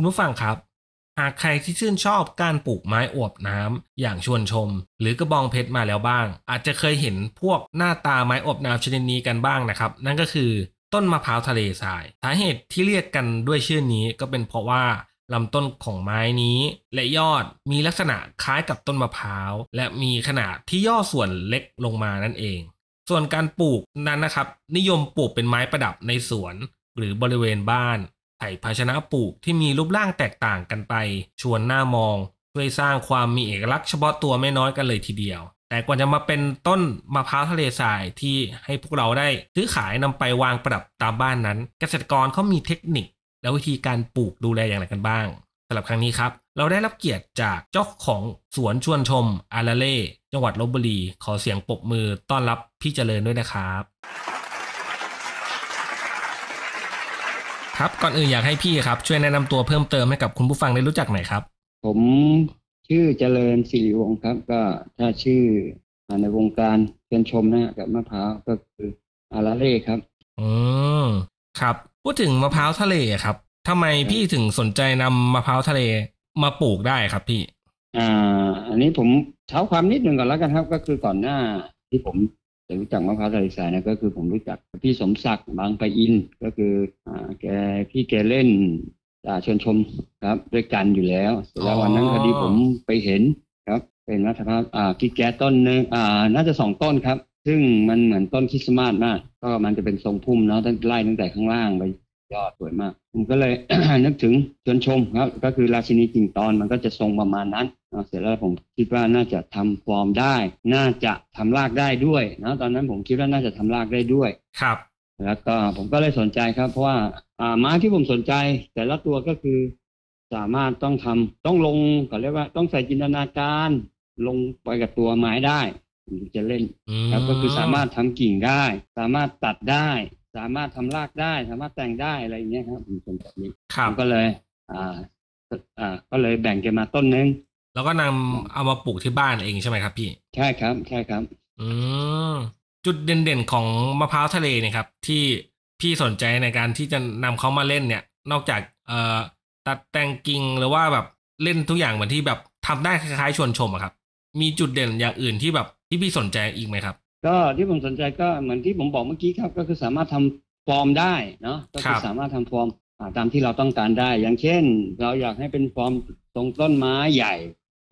คุณผู้ฟังครับ หากใครที่ชื่นชอบการปลูกไม้อวบน้ำอย่างชวนชม หรือกระบองเพชรมาแล้วบ้าง อาจจะเคยเห็นพวกหน้าตาไม้อวบน้ำชนิดนี้กันบ้างนะครับ นั่นก็คือต้นมะพร้าวทะเลทราย สาเหตุที่เรียกกันด้วยชื่อนี้ก็เป็นเพราะว่าลำต้นของไม้นี้ และยอดมีลักษณะคล้ายกับต้นมะพร้าว และมีขนาดที่ย่อส่วนเล็กลงมานั่นเอง ส่วนการปลูกนั้นนะครับ นิยมปลูกเป็นไม้ประดับในสวน หรือบริเวณบ้าน ใส่ภาชนะปลูกที่มีรูปร่างแตกต่างกันไป ชวนหน้ามอง ช่วยสร้างความมีเอกลักษณ์เฉพาะตัวไม่น้อยกันเลยทีเดียว แต่กว่าจะมาเป็นต้นมะพร้าวทะเลทรายที่ให้พวกเราได้ซื้อขายนำไปวางประดับตามบ้านนั้น เกษตรกรเขามีเทคนิค และวิธีการปลูกดูแลอย่างไรกันบ้างสำหรับครั้งนี้ครับ เราได้รับเกียรติจากเจ้าของสวนชวนชมอาราเล่จังหวัดลบบุรี ขอเสียงปรบมือต้อนรับพี่เจริญด้วยนะครับ ครับก่อนอื่นอยากให้พี่ครับช่วยแนะนำตัวเพิ่มเติมให้กับคุณผู้ฟังได้รู้จักหน่อยครับ ผมชื่อเจริญสิริวงศ์ครับ ก็ถ้าชื่ออ่าในวงการเชิญชมนะกับมะพร้าวก็คืออาราเล่ครับอืมครับ พูดถึงมะพร้าวทะเลครับทำไมพี่ถึงสนใจนำมะพร้าวทะเลมาปลูกได้ครับพี่ อ่า อันนี้ผมเท้าความนิดหนึ่งก่อนแล้วกันครับ ก็คือก่อนหน้าที่ผม จะรู้จักมะพร้าวทะเลทรายนะก็คือผมรู้จักพี่สมศักดิ์บางปะอินก็คืออ่าแกพี่แกเล่นจ่าชวนชมครับ ด้วยกันอยู่แล้วเสร็จแล้ววันนั้นพอดีผมไปเห็นครับ เป็นมะพร้าวอ่ากิ๊กแกสต้นหนึงอ่า น่าจะสองต้นครับ ซึ่งมันเหมือนต้นคริสต์มาสมาก ก็มันจะเป็นทรงพุ่มเนาะตั้งไล่ตั้งแต่ข้างล่างไป ยอดสวยมาก ผมก็เลย นึกถึงชวนชมครับ ก็คือราชินีกิ่งตอนมันก็จะทรงประมาณนั้นเนาะเสร็จแล้วผมคิดว่าน่าจะทำฟอร์มได้ น่าจะทำรากได้ด้วยนะตอนนั้นผมคิดว่าน่าจะทำรากได้ด้วยครับ แล้วก็ผมก็เลยสนใจครับ เพราะว่าอ่าไม้ที่ผมสนใจ แต่ละตัวก็คือ สามารถต้องทำต้องลงเขาเรียกว่าต้องใส่จินตนาการ ลงไปกับตัวไม้ได้ถึงจะเล่นครับก็คือสามารถทำกิ่งได้ สามารถตัดได้ สามารถทำรากได้ สามารถแต่งได้อะไรอย่างเงี้ยครับผมเป็นแบบนี้ครัผบมก็เลย อ่าอ่าก็เลยแบ่งกันมาต้นนึงแล้วก็นำเอามาปลูกที่บ้านเองใช่ไหมครับ พี่ ใช่ครับ ใช่ครับ อืมจุดเด่นๆของมะพร้าวทะเลเนี่ยครับ ที่พี่สนใจในการที่จะนำเขามาเล่นเนี่ย นอกจากเอ่อตัดแต่งกิ่งหรือว่าแบบเล่นทุกอย่างเหมือนที่แบบทำได้คล้ายๆชวนชมอะครับ มีจุดเด่นอย่างอื่นที่แบบที่พี่สนใจอีกไหมครับ ก็ที่ผมสนใจก็เหมือนที่ผมบอกเมื่อกี้ครับ ก็คือสามารถทำฟอร์มได้เนาะก็คือครับสามารถทำฟอร์มอ่าตามที่เราต้องการได้ อย่างเช่น เราอยากให้เป็นฟอร์มตรงต้นไม้ใหญ่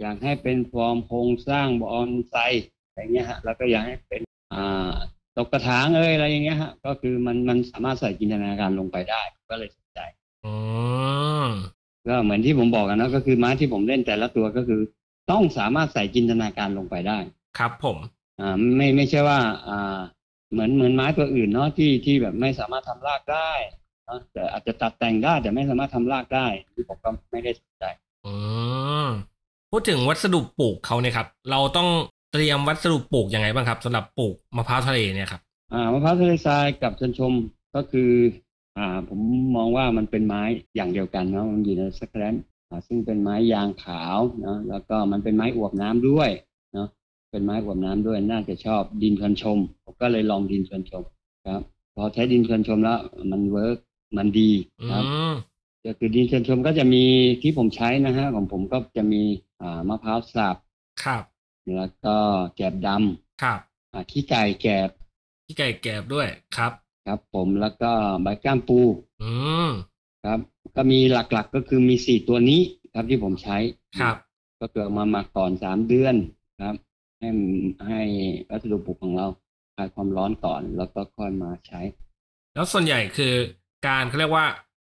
อยากให้เป็นฟอร์มโครงสร้างบอนไซอะไรเงี้ยฮะแล้วก็อยากให้เป็นอ่าตกกระถางเอ้ยอะไรอย่างเงี้ยฮะก็คือมันมันสามารถใส่จินตนาการลงไปได้ ก็เลยสนใจอืมก็เหมือนที่ผมบอกกันนะก็คือไม้ที่ผมเล่นแต่ละตัวก็คือ ต้องสามารถใส่จินตนาการลงไปได้ ครับผม อ่าไม่ไม่ใช่ว่า อ่า เหมือนเหมือนไม้ตัวอื่นเนาะที่ที่แบบไม่สามารถทำรากได้เนอะแต่อาจจะตัดแต่งได้แต่ไม่สามารถทำรากได้ที่ผมก็ไม่ได้สนใจอืมพูดถึงวัสดุปลูกเขาเนี่ยครับ เราต้องเตรียมวัสดุปลูกยังไงบ้างครับสำหรับปลูกมะพร้าวทะเลเนี่ยครับอ่ามะพร้าวทะเลทรายกับชนชมก็คือ อ่า ผมมองว่ามันเป็นไม้อย่างเดียวกันเนาะมันอยู่ในสแครนอ่าซึ่งเป็นไม้ยางขาวเนาะแล้วก็มันเป็นไม้อวบน้ำด้วย เนาะเป็นไม้อวบน้ำด้วยน่าจะชอบดินชนชมผมก็เลยลองดินชวนชมครับ พอใช้ดินชวนชมแล้ว มัน work มันดีครับอืมก็คือดินชวนชมก็จะมีที่ผมใช้นะฮะของผมก็จะมีอ่ามะพร้าวสับครับ แล้วก็แกลบดำครับอ่าขี้ไก่แกลบขี้ไก่แกลบด้วยครับ ครับ ผมแล้วก็ใบก้ามปู อืมครับ ก็มีหลักๆก็คือมีสี่ตัวนี้ครับที่ผมใช้ครับ ก็เกิดมามาก่อนสามเดือนครับ ให้ให้วัสดุปลูกของเราคลายความร้อนก่อนแล้วก็ค่อยมาใช้ แล้วส่วนใหญ่คือการเขาเรียกว่า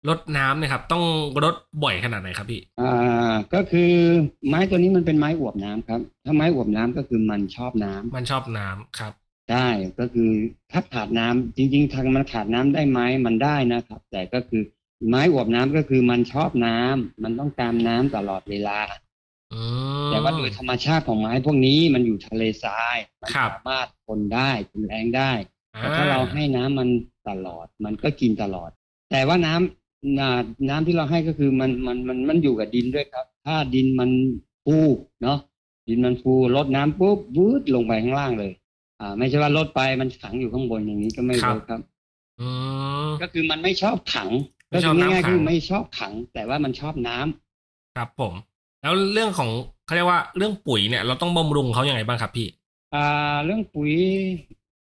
รดน้ำเนี่ยครับ ต้องรดบ่อยขนาดไหนครับพี่ อ่า ก็คือไม้ตัวนี้มันเป็นไม้อวบน้ำครับ ถ้าไม้อวบน้ำก็คือมันชอบน้ำมันชอบน้ำครับใช่ก็คือถ้าขาดน้ำจริง ๆ ทางมันขาดน้ำได้ไหมมันได้นะครับ แต่ก็คือไม้อวบน้ำก็คือมันชอบน้ำมันต้องการน้ำตลอดเวลาอืม แต่ว่าโดยธรรมชาติของไม้พวกนี้มันอยู่ทะเลทรายมันครับสามารถทนได้ทนแรงได้อ่แต่ถ้าเราให้น้ำมันตลอด มันก็กินตลอด แต่ว่าน้ำน้ำน้ำที่เราให้ก็คือมันมันมันมันอยู่กับดินด้วยครับ ถ้าดินมันฟูเนาะดินมันฟูลดน้ำปุ๊บวืดลงไปข้างล่างเลย อ่า ไม่ใช่ว่าลดไปมันขังอยู่ข้างบนอย่างนี้ก็ไม่ครับเวิร์คครับอืมก็คือมันไม่ชอบขังไม่ก็ชอคืบอน้ำง่ายๆขังคือไม่ชอบขัง แต่ว่ามันชอบน้ำครับผม แล้วเรื่องของเขาเรียกว่าเรื่องปุ๋ยเนี่ยเราต้องบำรุงเขายังไงบ้างครับพี่ อ่า เรื่องปุ๋ย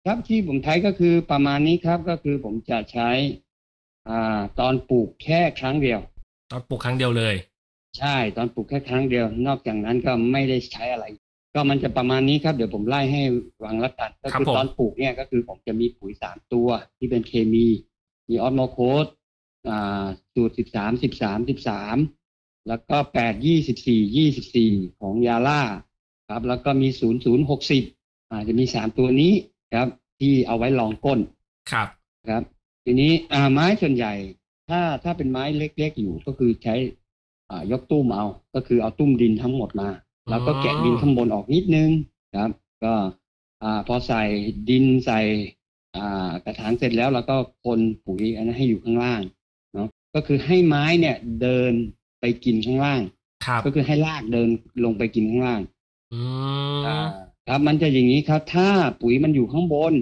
ครับที่ผมใช้ก็คือประมาณนี้ครับก็คือผมจะใช้ อ่า ตอนปลูกแค่ครั้งเดียว ตอนปลูกครั้งเดียวเลย ใช่ตอนปลูกแค่ครั้งเดียว นอกจากนั้นก็ไม่ได้ใช้อะไร ก็มันจะประมาณนี้ครับ เดี๋ยวผมไล่ให้วางละกันก็ครับคือผมตอนปลูกเนี่ยก็คือผมจะมีปุ๋ยสามตัว ที่เป็นเคมี มีออสโมโคสอ่าสูตรสิบสามสิบสามสิบสาม แล้วก็แปดยี่สิบสี่ยี่สิบสี่ของยาล่าครับ แล้วก็มีศูนย์ศูนย์หกสิบอ่าจะมีสามตัวนี้ครับ ที่เอาไว้รองก้นครับครับ ทีนี้อ่าไม้ส่วนใหญ่ ถ้าถ้าเป็นไม้เล็กๆอยู่ก็คือใช้อ่ายกตุ้มเอา ก็คือเอาตุ้มดินทั้งหมดมา แล้วก็แกะดินข้างบนออกนิดนึงครับ ก็อ่าพอใส่ดินใส่อ่ากระถางเสร็จแล้วเราก็คนปุ๋ยอันนั้นให้อยู่ข้างล่างเนาะก็คือให้ไม้เนี่ยเดิน ไปกินข้างล่าง ครับก็คือให้รากเดินลงไปกินข้างล่างอืมอ่าครับมันจะอย่างนี้ครับ ถ้าปุ๋ยมันอยู่ข้างบน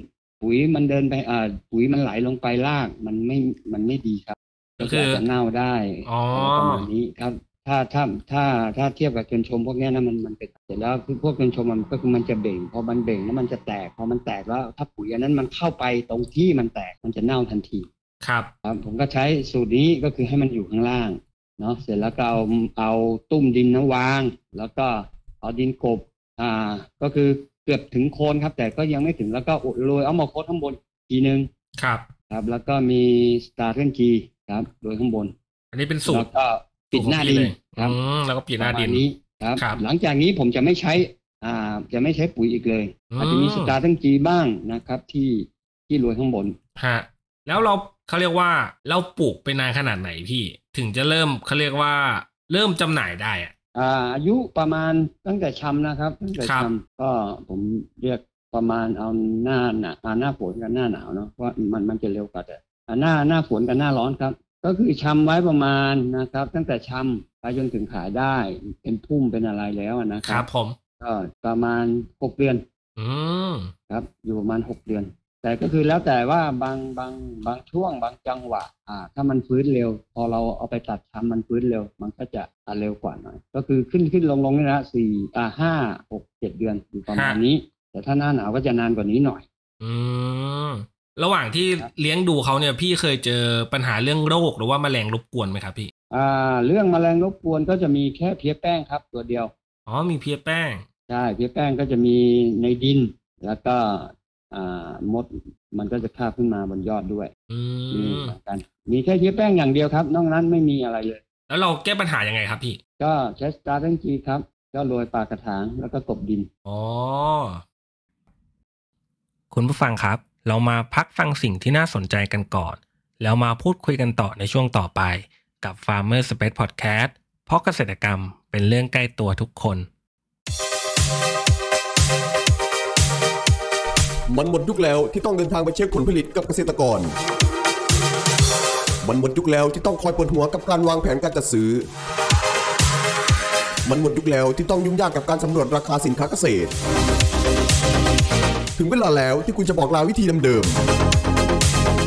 ปุ๋ยมันเดินไปอ่าปุ๋ยมันไหลลงไปรากมันไม่มันไม่ดีครับก็คือาจจะเน่าได้อ๋อประมาณนี้ครับ ถ้าถ้าถ้าถ้าเทียบกับจนชมพวกเนี้ยนะมันมันเป็นเสร็จแล้วคือพวกจนชมมันก็คือมันจะเบ่งพอมันเบ่งแล้วมันจะแตกพอมันแตกแล้ว ถ้าปุ๋ยอันนั้นมันเข้าไปตรงที่มันแตกมันจะเน่าทันที ครับ ครับผมก็ใช้สูตรนี้ก็คือให้มันอยู่ข้างล่าง เนาะเสร็จแล้วก็เอาเอาตุ้มดินนะวาง แล้วก็เอาดินกบ อ่า ก็คือเกือบถึงโคนครับ แต่ก็ยังไม่ถึงแล้วก็โรยเอามาโคดข้างบนทีนึงครับครับ แล้วก็มีสตาร์เกิลจีครับโรยข้างบน อันนี้เป็นสูตรแล้วก็ปิดหน้าดินสูตรของพี่เลยครับอืมแล้วก็ปิดหน้าดินประมณนี้ครับครับหลังจากนี้ผมจะไม่ใช้ อ่า จะไม่ใช้ปุ๋ยอีกเลยอืมอาจจะมีสตาร์เกิลจีบ้างนะครับ ที่ที่โรยข้างบนฮะแล้วเราเขาเรียกว่าเราปลูกไปนานขนาดไหนพี่ ถึงจะเริ่มเขาเรียกว่าเริ่มจำหน่ายได้อะอ่าอายุประมาณตั้งแต่ชำนะครับตั้งแต่ครับชำก็ผมเรียกประมาณเอาหน้าหนาอ่าหน้าฝนกับหน้าหนาวเนาะเพราะมันมันจะเร็วกว่าแต่อ่าหน้าหน้าฝนกับหน้าร้อนครับ ก็คือชำไว้ประมาณนะครับ ตั้งแต่ชำไปจนถึงขายได้เป็นพุ่มเป็นอะไรแล้วนะคครัรับบผมก็ประมาณหกเดือน อืมครับ อยู่ประมาณหกเดือน แต่ก็คือแล้วแต่ว่าบางบางบางช่วงบางจังหวะ อ่า ถ้ามันฟื้นเร็ว พอเราเอาไปตัดทำมันฟื้นเร็ว มันก็จะอ่าเร็วกว่าหน่อย ก็คือขึ้นขึ้นลงลงนี่นะสี่อ่าห้าหกเจ็ดเดือนอยู่ประมาณนี้ แต่ถ้าหน้าหนาวก็จะนานกว่านี้หน่อย อืมระหว่างที่ครับเลี้ยงดูเขาเนี่ย พี่เคยเจอปัญหาเรื่องโรคหรือว่าแมลงรบกวนไหมครับพี่ อ่า เรื่องแมลงรบกวนก็จะมีแค่เพี้ยแป้งครับ ตัวเดียวอ๋อมีเพี้ยแป้งใช่เพี้ยแป้งก็จะมีในดิน แล้วก็ อ่ามดมันก็จะคาบขึ้นมาบนยอดด้วย อืมีมเหมือนกันมีแค่เพี้ยแป้งอย่างเดียวครับ นอกนั้นไม่มีอะไรเลย แล้วเราแก้ปัญหายังไงครับพี่ ก็ใช้สตาร์ทังจีครับ ก็โรยปากกระถางแล้วก็กบดิน อ๋อ คุณผู้ฟังครับ เรามาพักฟังสิ่งที่น่าสนใจกันก่อน แล้วมาพูดคุยกันต่อในช่วงต่อไป กับ Farmer Space Podcast เพราะเกษตรกรรมเป็นเรื่องใกล้ตัวทุกคน มันหมดยุคแล้วที่ต้องเดินทางไปเช็คผลผลิตกับเกษตรกร มันหมดยุคแล้วที่ต้องคอยปวดหัวกับการวางแผนการจัดซื้อ มันหมดยุคแล้วที่ต้องยุ่งยากกับการสำรวจราคาสินค้าเกษตร ถึงเวลาแล้วที่คุณจะบอกลาวิธีเดิมๆ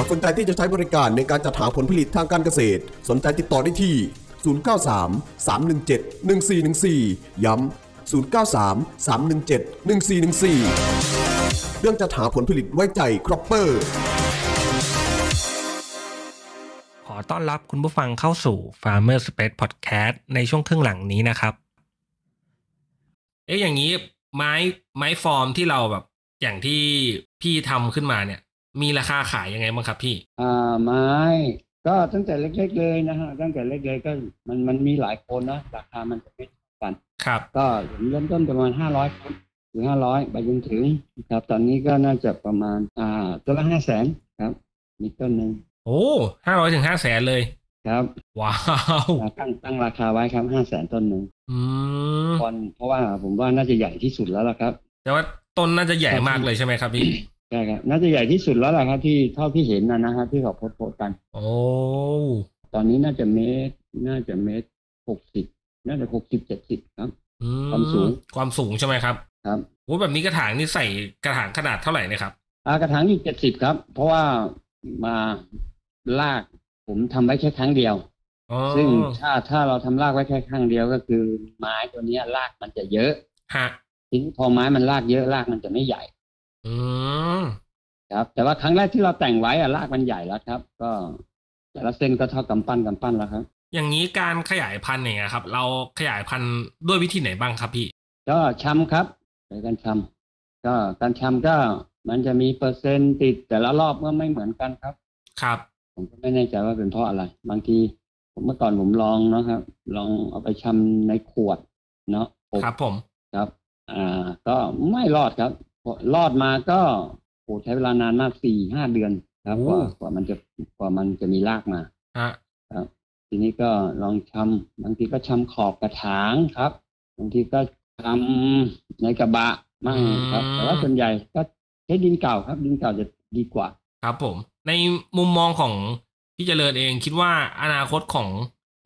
ากสนใจที่จะใช้บริการในการจัดหาผลผลิตทางการเกษตร สนใจติดต่อได้ที่ 093 317 1414 ย้ำ 093 317 1414 เรื่องจัดหาผลผลิตไว้ใจครอปเปอร์ขอต้อนรับคุณผู้ฟังเข้าสู่ Farmer Space Podcast ในช่วงครึ่งหลังนี้นะครับ เอ๊ะอย่างนี้ไม้ไม้ฟอร์มที่เราแบบอย่างที่พี่ทำขึ้นมาเนี่ย มีราคาขายยังไงบ้างครับพี่ อ่าไม้ก็ตั้งแต่เล็ก ๆ เลยนะฮะตั้งแต่เล็กๆก็มันมันมีหลายคนนะราคามันจะไม่เท่ากันครับ ก็เริ่มต้นประมาณห้าร้อยครับถึงห้าร้อยไปจนถึงครับ ตอนนี้ก็น่าจะประมาณ อ่าตัวละห้าแสนครับ มีต้นหนึ่งโอ้ห้าร้อยถึงห้าแสนเลยครับว้าวอ่าตั้งตั้งราคาไว้ครับห้าแสนต้นหนึ่งอืมเพราะเพราะว่าผมว่าน่าจะใหญ่ที่สุดแล้วล่ะครับ แต่ว่าต้นน่าจะใหญ่มากเลยใช่ไหมครับพี่ ใช่ครับน่าจะใหญ่ที่สุดแล้วล่ะครับ ที่เท่าที่เห็นนะนะครับที่เขาโพสต์โพสต์กัน โอ้ตอนนี้น่าจะเมตร น่าจะเมตรหกสิบน่าจะหกสิบเจ็ดสิบครับ อืความสูง ความสูงใช่ไหมครับครับโอ้แบบนี้กระถางนี่ใส่กระถางขนาดเท่าไหร่เนะครับอากระถางอยู่เจ็ดสิบครับ เพราะว่ามาลากผมทำไว้แค่ครั้งเดียว อ๋อซึ่งถ้าถ้าเราทำรากไว้แค่ครั้งเดียวก็คือ ไม้ตัวเนี้ยรากมันจะเยอะ ฮะ ทีนี้พอไม้มันรากเยอะรากมันจะไม่ใหญ่ อืมครับ แต่ว่าครั้งแรกที่เราแต่งไว้อะรากมันใหญ่แล้วครับ ก็แต่ละเส้นก็เท่ากำปั้นกำปั้นแล้วครับ อย่างนี้การขยายพันธุ์เนี่ยครับ เราขยายพันธุ์ด้วยวิธีไหนบ้างครับพี่ ก็ชำครับในการชำก็การชำก็มันจะมีเปอร์เซ็นต์ติดแต่ละรอบก็ไม่เหมือนกันครับ ครับ ผมก็ไม่แน่ใจว่าเป็นเพราะอะไร บางทีผมเมื่อก่อนผมลองเนาะครับ ลองเอาไปชำในขวดเนาะอบครับผมครับ อ่า ก็ไม่รอดครับพอ รอดมาก็โอ้ใช้เวลานานมากสี่ห้าเดือนครับกว่ากว่ามันจะกว่ามันจะมีรากมาฮะครับ ทีนี้ก็ลองชำบางทีก็ชำขอบกระถางครับบางทีก็ชำในกระบะมั่งครับ แต่ว่าส่วนใหญ่ก็ใช้ดินเก่าครับ ดินเก่าจะดีกว่า ครับผม ในมุมมองของพี่เจริญเองคิดว่าอนาคตของ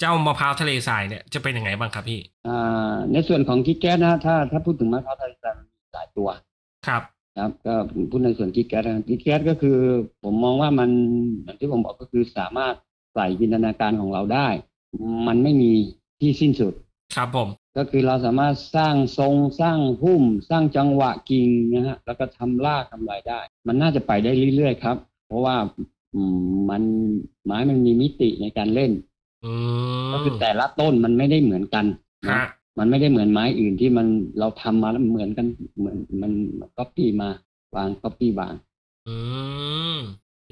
เจ้ามะพร้าวทะเลทรายเนี่ยจะเป็นยังไงบ้างครับพี่ อ่า ในส่วนของกิ๊กแก๊สนะถ้าถ้าพูดถึงมะพร้าวทะเลทรายมันมีหลายตัว ครับ ครับก็พูดในส่วนกิ๊กแก๊สนะกิ๊กแก๊สก็คือ ผมมองว่ามันอย่างที่ผมบอกก็คือสามารถใส่จินตนาการของเราได้ มันไม่มีที่สิ้นสุด ครับผม ก็คือเราสามารถสร้างทรงสร้างพุ่ม สร้างจังหวะกิ่งนะฮะแล้วก็ทำรากทำลายได้ มันน่าจะไปได้เรื่อยๆครับ เพราะว่าอืมมันไม้มันมีมิติในการเล่นอืมก็คือแต่ละต้นมันไม่ได้เหมือนกันนะฮะ มันไม่ได้เหมือนไม้อื่นที่มันเราทำมาแล้วเหมือนกันเหมือนมันก๊อปปี้มาวางก๊อปปี้วาง อืม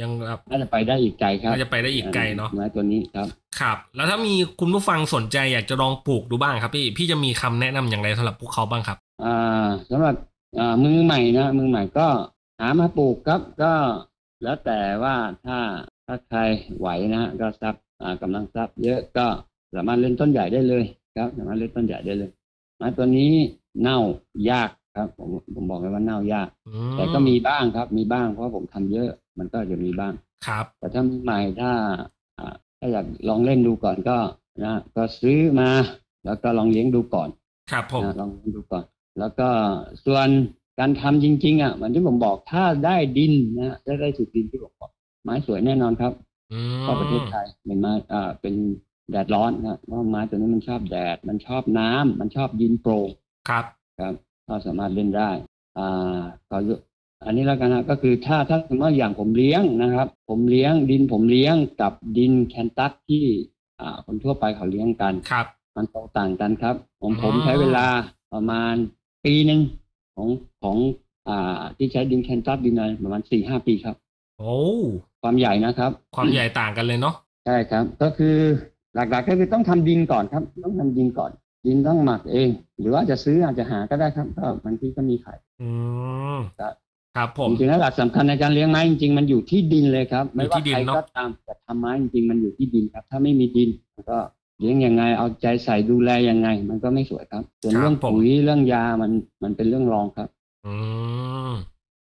ยังแบบน่าจะไปได้อีกไกลครับน่าจะไปได้อีกไกลเนาะไม้ตัวนี้ครับ ครับ แล้วถ้ามีคุณผู้ฟังสนใจอยากจะลองปลูกดูบ้างครับพี่พี่จะมีคำแนะนำอย่างไรสำหรับพวกเขาบ้างครับ อ่าสำหรับอ่ามือใหม่นะมือใหม่ก็หามาปลูกครับก็แล้วแต่ว่าถ้าถ้าใครไหวนะฮะก็ทรัพย์อ่ากำลังทรัพย์เยอะก็สามารถเล่นต้นใหญ่ได้เลย ครับสามารถเล่นต้นใหญ่ได้เลยไม้ตัวนี้เน่ายากครับ ผมผมบอกเลยว่าเน่ายากอืแต่ก็มีบ้างครับ มีบ้างเพราะผมทำเยอะ มันก็จะมีบ้างครับ แต่ถ้ามือใหม่ถ้าอ่าถ้าอยากลองเล่นดูก่อนก็นะก็ซื้อมา แล้วก็ลองเลี้ยงดูก่อน ครับผมนะลองเลี้ยงดูก่อน แล้วก็ส่วนการทำจริง ๆ อะเหมือนที่ผมบอกถ้าได้ดินนะได้ได้สุดดินที่ผมบอกไม้สวยแน่นอนครับอืมชอบประเทศไทยเป็นไม้อ่าเป็น แดดร้อนนะเพราะไม้ตัวนี้มันชอบแดด มันชอบน้ำมันชอบดินโปร่งครับครับก็สามารถเล่นได้ อ่าก็ยกอันนี้แล้วกันนะก็คือถ้าถ้าสมมติว่าอย่างผมเลี้ยงนะครับ ผมเลี้ยงดินผมเลี้ยงกับดินแคนตัสที่ อ่า คนทั่วไปเขาเลี้ยงกันครับ มันโตต่างกันครับ ผมอ๋อผมใช้เวลาประมาณปีหนึ่งของของอ่าที่ใช้ดินแคนตัสดินอะไรประมาณสี่ห้าปีครับ โอ้ความใหญ่นะครับ ความใหญ่ต่างกันเลยเนาะใช่ครับ ก็คือ หลักๆก็คือต้องทำดินก่อนครับ ต้องทำดินก่อน ดินต้องหมักเอง หรือว่าจะซื้ออาจจะหาก็ได้ครับ ก็บางทีก็มีขายอืมครับครับผมจริงๆแล้วหลักสำคัญในการเลี้ยงไม้จริงๆมันอยู่ที่ดินเลยครับ ไม่ว่าอยู่ที่ดินใครเนอะก็ตามแต่ทำไม้จริงๆมันอยู่ที่ดินครับ ถ้าไม่มีดินมันก็เลี้ยงยังไงเอาใจใส่ดูแลยังไง มันก็ไม่สวยครับส่วนเรื่องปุ๋ยเรื่องยามันมันเป็นเรื่องรองครับ อืม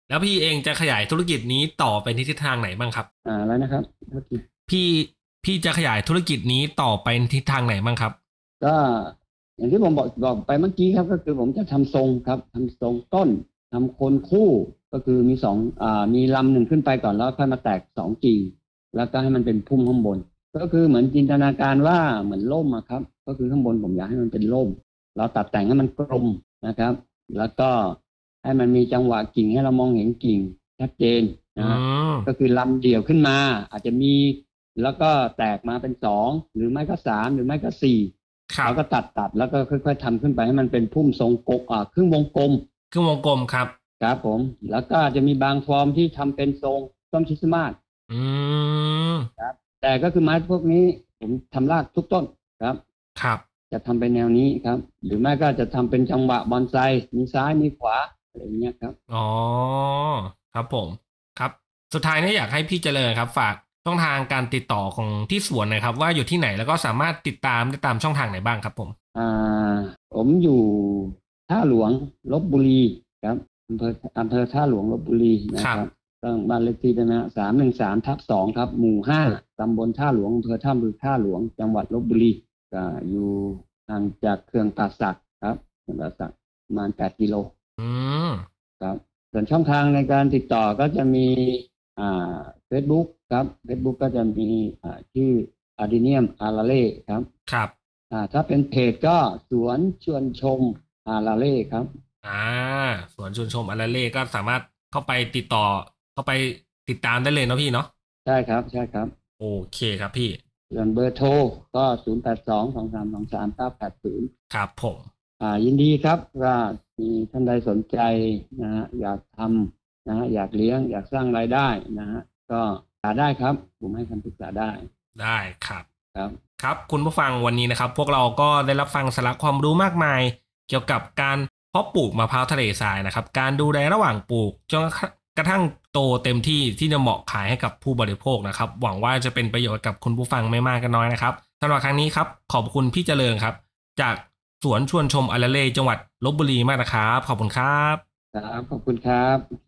แล้วพี่เองจะขยายธุรกิจนี้ต่อไปในทิศทางไหนบ้างครับ อ่าแล้วนะครับโทษทีพี่ พี่จะขยายธุรกิจนี้ต่อไปในทิศทางไหนบ้างครับ ก็อย่างที่ผมบอกบอกไปเมื่อกี้ครับ ก็คือผมจะทำทรงครับทำทรงต้นทำโคนคู่ก็คือมีสองอ่ามีลำหนึ่งขึ้นไปก่อนแล้วค่อยมาแตกสองกิ่งแล้วก็ให้มันเป็นพุ่มข้างบน ก็คือเหมือนจินตนาการว่าเหมือนล่มอะครับ ก็คือข้างบนผมอยากให้มันเป็นล่ม เราตัดแต่งให้มันกลมนะครับ แล้วก็ให้มันมีจังหวะกิ่งให้เรามองเห็นกิ่งชัดเจนอืนะฮะมก็คือลำเดี่ยวขึ้นมา อาจจะมี แล้วก็แตกมาเป็นสองหรือไม่ก็สามหรือไม่ก็สี่ครับเราก็ตัดตัดแล้วก็ค่อย ๆทำขึ้นไปให้มันเป็นพุ่มทรงกลมอ่าครึ่งวงกลมครึ่งวงกลมครับครับผม แล้วก็อาจจะมีบางฟอร์มที่ทำเป็นทรงต้นคริสต์มาสอืมแต่ก็คือไม้พวกนี้ผมทำรากทุกต้นครับ ครับ จะทำเป็นแนวนี้ครับ หรือไม่ก็จะทำเป็นจังหวะบอนไซมีซ้ายมีขวาอะไรอย่างเงี้ยครับอ๋อครับผมครับ สุดท้ายเนี่ยอยากให้พี่เจริญครับ ฝาก ช่องทางการติดต่อของที่สวนหนะครับ ว่าอยู่ที่ไหนแล้วก็สามารถติดตามได้ตามช่องทางไหนบ้างครับผมอ่าผมอยู่ท่าหลวงลบบุรีครับอำเภออำเภอท่าหลวงลบบุรีนะคครัรับบต้องบ้านเลขที่ด้วยนะสามหนึ่งสามทับสองครับหมู่ห้าตำบลท่าหลวงอำเภอท่ามือท่าหลวง จังหวัดลบบุรีก็อยู่ห่างจากเครื่องป่าสักครับเครื่องป่าสักประมาณแปดกิโลอืมครับส่วนช่องทางในการติดต่อก็จะมีอ่า เฟซบุ๊กครับเฟซบุ๊กก็จะมีอ่าชื่ออาดิเนียมอาราเล่ครับ ครับอ่าถ้าเป็นเพจก็สวนชวนชมอาราเล่ครับ อ่า สวนชวนชมอาราเล่ก็สามารถเข้าไปติดต่อเข้าไปติดตามได้เลยเนาะพี่เนาะใช่ครับใช่ครับ โอเคครับพี่ส่วนเบอร์โทรก็ศูนย์แปดสองสองสามสองสามเก้าแปดศูนย์ครับผม อ่ายินดีครับว่ามีท่านใดสนใจนะฮะอยากทำ นะฮะอยากเลี้ยงอยากสร้างรายได้นะฮะก็หาได้ครับ ผมให้คำปรึกษาได้ได้ครับครับครับ คุณผู้ฟังวันนี้นะครับ พวกเราก็ได้รับฟังสาระความรู้มากมาย เกี่ยวกับการเพาะปลูกมะพร้าวทะเลทรายนะครับ การดูแลระหว่างปลูกจนกระทั่งโตเต็มที่ที่จะเหมาะขายให้กับผู้บริโภคนะครับ หวังว่าจะเป็นประโยชน์กับคุณผู้ฟังไม่มากก็น้อยนะครับสำหรับครั้งนี้ครับขอบคุณพี่เจริญครับ จากสวนชวนชมอาราเล่จังหวัดลบบุรีมากนะครับขอบคุณครับครับขอบคุณครับ